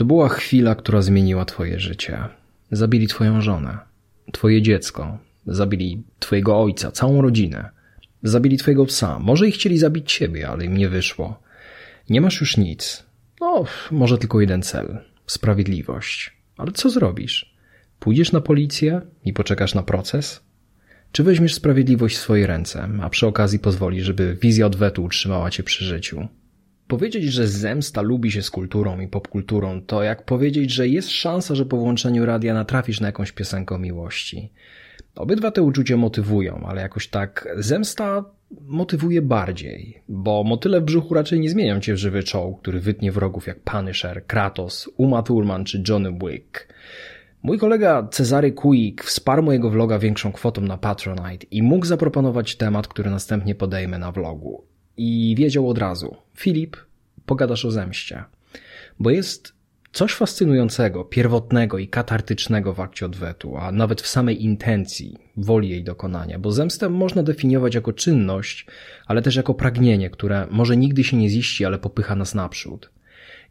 To była chwila, która zmieniła twoje życie. Zabili twoją żonę, twoje dziecko, zabili twojego ojca, całą rodzinę. Zabili twojego psa. Może i chcieli zabić ciebie, ale im nie wyszło. Nie masz już nic. No, może tylko jeden cel. Sprawiedliwość. Ale co zrobisz? Pójdziesz na policję i poczekasz na proces? Czy weźmiesz sprawiedliwość w swoje ręce, a przy okazji pozwolisz, żeby wizja odwetu utrzymała cię przy życiu? Powiedzieć, że zemsta lubi się z kulturą i popkulturą, to jak powiedzieć, że jest szansa, że po włączeniu radia natrafisz na jakąś piosenkę miłości. Obydwa te uczucia motywują, ale jakoś tak zemsta motywuje bardziej, bo motyle w brzuchu raczej nie zmienią cię w żywy czoł, który wytnie wrogów jak Punisher, Kratos, Uma Thurman czy Johnny Wick. Mój kolega Cezary Quick wsparł mojego vloga większą kwotą na Patronite i mógł zaproponować temat, który następnie podejmę na vlogu. I wiedział od razu, Filip, pogadasz o zemście. Bo jest coś fascynującego, pierwotnego i katartycznego w akcie odwetu, a nawet w samej intencji, woli jej dokonania, bo zemstę można definiować jako czynność, ale też jako pragnienie, które może nigdy się nie ziści, ale popycha nas naprzód.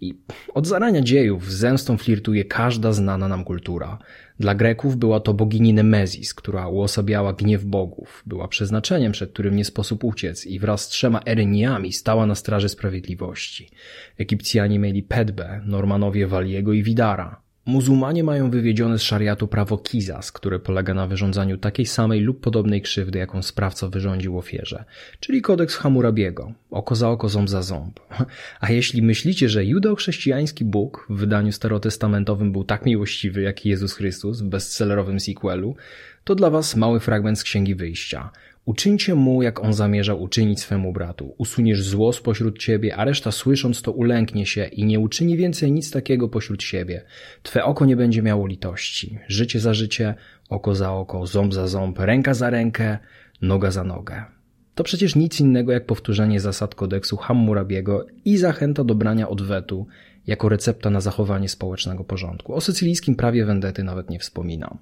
I od zarania dziejów z zemstą flirtuje każda znana nam kultura. Dla Greków była to bogini Nemezis, która uosabiała gniew bogów, była przeznaczeniem, przed którym nie sposób uciec i wraz z trzema Eryniami stała na straży sprawiedliwości. Egipcjanie mieli Pedbę, Normanowie Waliego i Widara. Muzułmanie mają wywiedzione z szariatu prawo kizas, które polega na wyrządzaniu takiej samej lub podobnej krzywdy, jaką sprawca wyrządził ofierze, czyli kodeks Hammurabiego, oko za oko, ząb za ząb. A jeśli myślicie, że judeo-chrześcijański Bóg w wydaniu starotestamentowym był tak miłościwy jak Jezus Chrystus w bestsellerowym sequelu, to dla was mały fragment z Księgi Wyjścia – Uczyńcie mu, jak on zamierza uczynić swemu bratu. Usuniesz zło spośród ciebie, a reszta słysząc to ulęknie się i nie uczyni więcej nic takiego pośród siebie. Twe oko nie będzie miało litości. Życie za życie, oko za oko, ząb za ząb, ręka za rękę, noga za nogę. To przecież nic innego jak powtórzenie zasad kodeksu Hammurabiego i zachęta do brania odwetu jako recepta na zachowanie społecznego porządku. O sycylijskim prawie wendety nawet nie wspominam.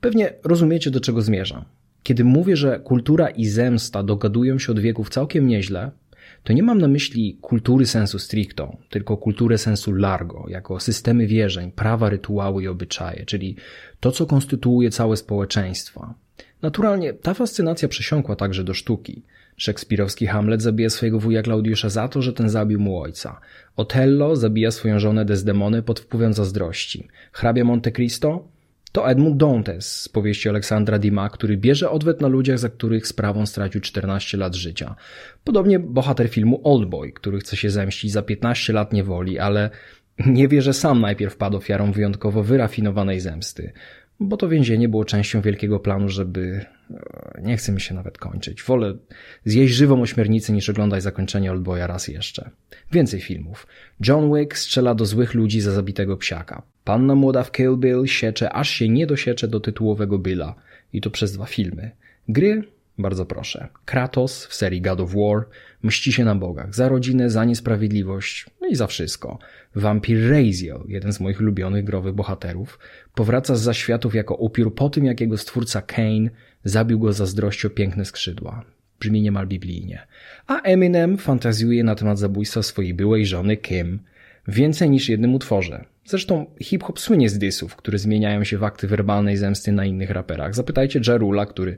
Pewnie rozumiecie, do czego zmierzam. Kiedy mówię, że kultura i zemsta dogadują się od wieków całkiem nieźle, to nie mam na myśli kultury sensu stricto, tylko kulturę sensu largo, jako systemy wierzeń, prawa, rytuały i obyczaje, czyli to, co konstytuuje całe społeczeństwa. Naturalnie ta fascynacja przesiąkła także do sztuki. Szekspirowski Hamlet zabija swojego wuja Klaudiusza za to, że ten zabił mu ojca. Otello zabija swoją żonę Desdemony pod wpływem zazdrości. Hrabia Monte Cristo to Edmund Dantes z powieści Aleksandra Dima, który bierze odwet na ludziach, za których sprawą stracił 14 lat życia. Podobnie bohater filmu Oldboy, który chce się zemścić za 15 lat niewoli, ale nie wie, że sam najpierw padł ofiarą wyjątkowo wyrafinowanej zemsty bo to więzienie było częścią wielkiego planu, żeby. E, nie chce mi się nawet kończyć. Wolę zjeść żywą ośmiornicę niż oglądać zakończenie Oldboya raz jeszcze. Więcej filmów. John Wick strzela do złych ludzi za zabitego psiaka. Panna młoda w Kill Bill siecze, aż się nie dosiecze do tytułowego Billa. I to przez dwa filmy. Gry bardzo proszę. Kratos w serii God of War mści się na bogach za rodzinę, za niesprawiedliwość, no i za wszystko. Vampir Raziel, jeden z moich ulubionych growych bohaterów, powraca z zaświatów jako upiór po tym, jak jego stwórca Kane zabił go zazdrością piękne skrzydła. Brzmi niemal biblijnie. A Eminem fantazjuje na temat zabójstwa swojej byłej żony Kim więcej niż jednym utworze. Zresztą hip-hop słynie z dysów, które zmieniają się w akty werbalnej zemsty na innych raperach. Zapytajcie Jarula, który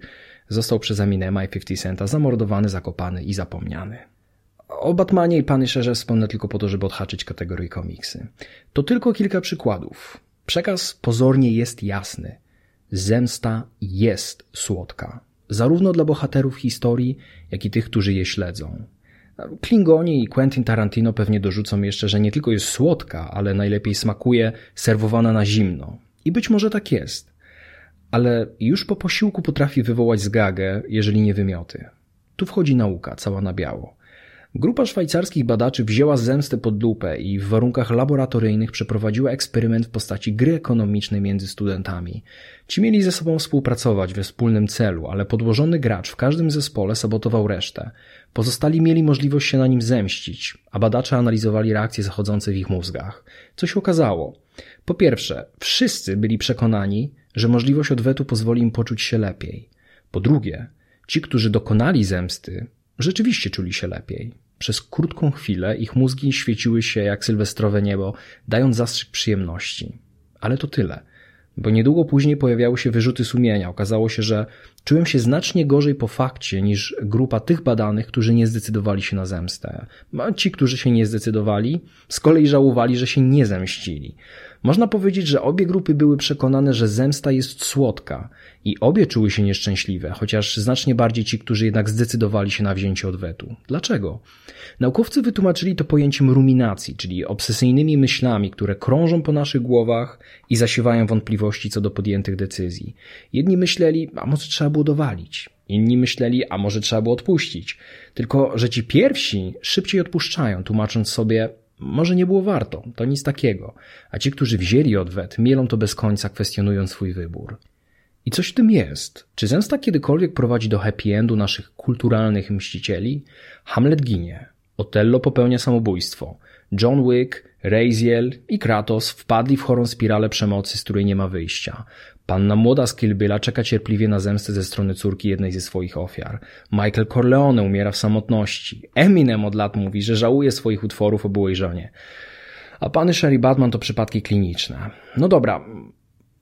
został przez Eminema i 50 Centa zamordowany, zakopany i zapomniany. O Batmanie i Punisherze wspomnę tylko po to, żeby odhaczyć kategorię komiksy. To tylko kilka przykładów. Przekaz pozornie jest jasny. Zemsta jest słodka. Zarówno dla bohaterów historii, jak i tych, którzy je śledzą. Klingoni i Quentin Tarantino pewnie dorzucą jeszcze, że nie tylko jest słodka, ale najlepiej smakuje serwowana na zimno. I być może tak jest ale już po posiłku potrafi wywołać zgagę, jeżeli nie wymioty. Tu wchodzi nauka, cała na biało. Grupa szwajcarskich badaczy wzięła zemstę pod lupę i w warunkach laboratoryjnych przeprowadziła eksperyment w postaci gry ekonomicznej między studentami. Ci mieli ze sobą współpracować we wspólnym celu, ale podłożony gracz w każdym zespole sabotował resztę. Pozostali mieli możliwość się na nim zemścić, a badacze analizowali reakcje zachodzące w ich mózgach. Co się okazało? Po pierwsze, wszyscy byli przekonani, że możliwość odwetu pozwoli im poczuć się lepiej. Po drugie, ci, którzy dokonali zemsty, rzeczywiście czuli się lepiej. Przez krótką chwilę ich mózgi świeciły się jak sylwestrowe niebo, dając zastrzyk przyjemności. Ale to tyle bo niedługo później pojawiały się wyrzuty sumienia. Okazało się, że czułem się znacznie gorzej po fakcie niż grupa tych badanych, którzy nie zdecydowali się na zemstę. A ci, którzy się nie zdecydowali, z kolei żałowali, że się nie zemścili. Można powiedzieć, że obie grupy były przekonane, że zemsta jest słodka i obie czuły się nieszczęśliwe, chociaż znacznie bardziej ci, którzy jednak zdecydowali się na wzięcie odwetu. Dlaczego? Naukowcy wytłumaczyli to pojęciem ruminacji, czyli obsesyjnymi myślami, które krążą po naszych głowach i zasiewają wątpliwości co do podjętych decyzji. Jedni myśleli, a może trzeba było dowalić. Inni myśleli, a może trzeba było odpuścić. Tylko, że ci pierwsi szybciej odpuszczają, tłumacząc sobie, może nie było warto, to nic takiego, a ci, którzy wzięli odwet, mielą to bez końca, kwestionując swój wybór. I coś w tym jest. Czy zemsta kiedykolwiek prowadzi do happy endu naszych kulturalnych mścicieli? Hamlet ginie. Otello popełnia samobójstwo. John Wick, Raziel i Kratos wpadli w chorą spiralę przemocy, z której nie ma wyjścia. Panna młoda z Kilbyla czeka cierpliwie na zemstę ze strony córki jednej ze swoich ofiar. Michael Corleone umiera w samotności. Eminem od lat mówi, że żałuje swoich utworów o byłej żonie. A pany Sherry Batman to przypadki kliniczne. No dobra,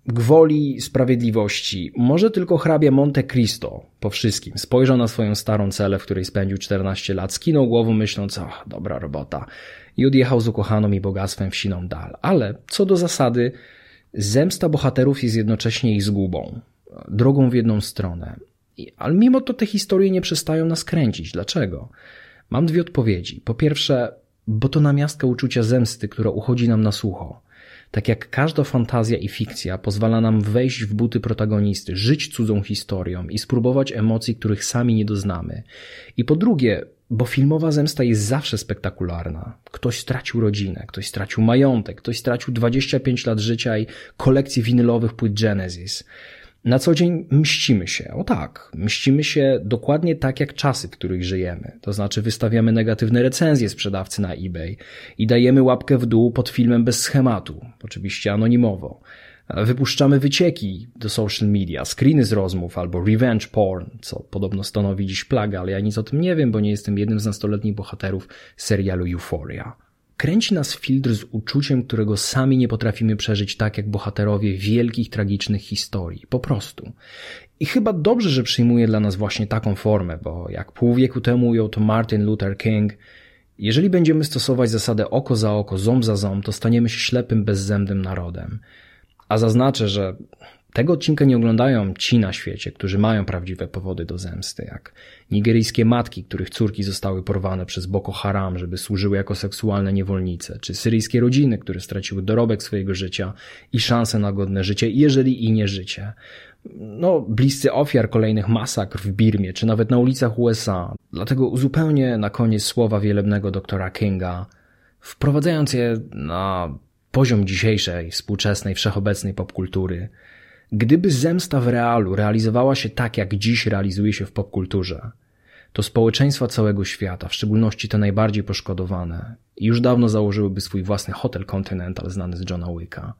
gwoli sprawiedliwości. Może tylko hrabia Monte Cristo po wszystkim spojrzał na swoją starą celę, w której spędził 14 lat, skinął głową myśląc, ach, dobra robota i odjechał z ukochaną i bogactwem wsiną dal. Ale co do zasady, zemsta bohaterów jest jednocześnie ich zgubą, drogą w jedną stronę. Ale mimo to te historie nie przestają nas kręcić. Dlaczego? Mam dwie odpowiedzi. Po pierwsze, bo to namiastka uczucia zemsty, która uchodzi nam na sucho. Tak jak każda fantazja i fikcja pozwala nam wejść w buty protagonisty, żyć cudzą historią i spróbować emocji, których sami nie doznamy. I po drugie, bo filmowa zemsta jest zawsze spektakularna. Ktoś stracił rodzinę, ktoś stracił majątek, ktoś stracił 25 lat życia i kolekcję winylowych płyt Genesis. Na co dzień mścimy się. O tak, mścimy się dokładnie tak jak czasy, w których żyjemy. To znaczy wystawiamy negatywne recenzje sprzedawcy na eBay i dajemy łapkę w dół pod filmem bez schematu, oczywiście anonimowo. Wypuszczamy wycieki do social media, screeny z rozmów albo revenge porn, co podobno stanowi dziś plagę, ale ja nic o tym nie wiem, bo nie jestem jednym z nastoletnich bohaterów serialu Euphoria. Kręci nas filtr z uczuciem, którego sami nie potrafimy przeżyć tak jak bohaterowie wielkich, tragicznych historii. Po prostu. I chyba dobrze, że przyjmuje dla nas właśnie taką formę, bo jak pół wieku temu ujął to Martin Luther King, jeżeli będziemy stosować zasadę oko za oko, ząb za ząb, to staniemy się ślepym, bezzębnym narodem. A zaznaczę, że tego odcinka nie oglądają ci na świecie, którzy mają prawdziwe powody do zemsty, jak nigeryjskie matki, których córki zostały porwane przez Boko Haram, żeby służyły jako seksualne niewolnice, czy syryjskie rodziny, które straciły dorobek swojego życia i szansę na godne życie, jeżeli i nie życie. No, bliscy ofiar kolejnych masakr w Birmie, czy nawet na ulicach USA. Dlatego uzupełnię na koniec słowa wielebnego doktora Kinga, wprowadzając je na poziom dzisiejszej, współczesnej, wszechobecnej popkultury. Gdyby zemsta w realu realizowała się tak, jak dziś realizuje się w popkulturze, to społeczeństwa całego świata, w szczególności te najbardziej poszkodowane, już dawno założyłyby swój własny hotel Continental znany z Johna Wicka.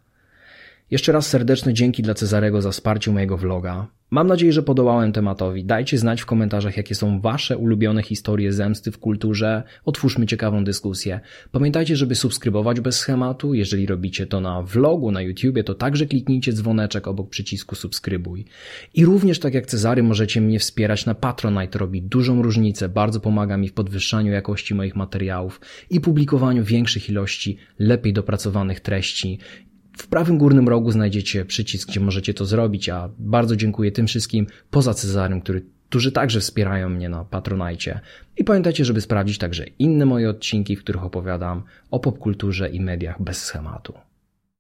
Jeszcze raz serdeczne dzięki dla Cezarego za wsparcie mojego vloga. Mam nadzieję, że podołałem tematowi. Dajcie znać w komentarzach, jakie są Wasze ulubione historie zemsty w kulturze. Otwórzmy ciekawą dyskusję. Pamiętajcie, żeby subskrybować bez schematu. Jeżeli robicie to na vlogu, na YouTubie, to także kliknijcie dzwoneczek obok przycisku subskrybuj. I również tak jak Cezary możecie mnie wspierać na Patronite. Robi dużą różnicę. Bardzo pomaga mi w podwyższaniu jakości moich materiałów i publikowaniu większych ilości lepiej dopracowanych treści w prawym górnym rogu znajdziecie przycisk, gdzie możecie to zrobić, a bardzo dziękuję tym wszystkim poza Cezarem, który, którzy także wspierają mnie na Patronajcie. I pamiętajcie, żeby sprawdzić także inne moje odcinki, w których opowiadam o popkulturze i mediach bez schematu.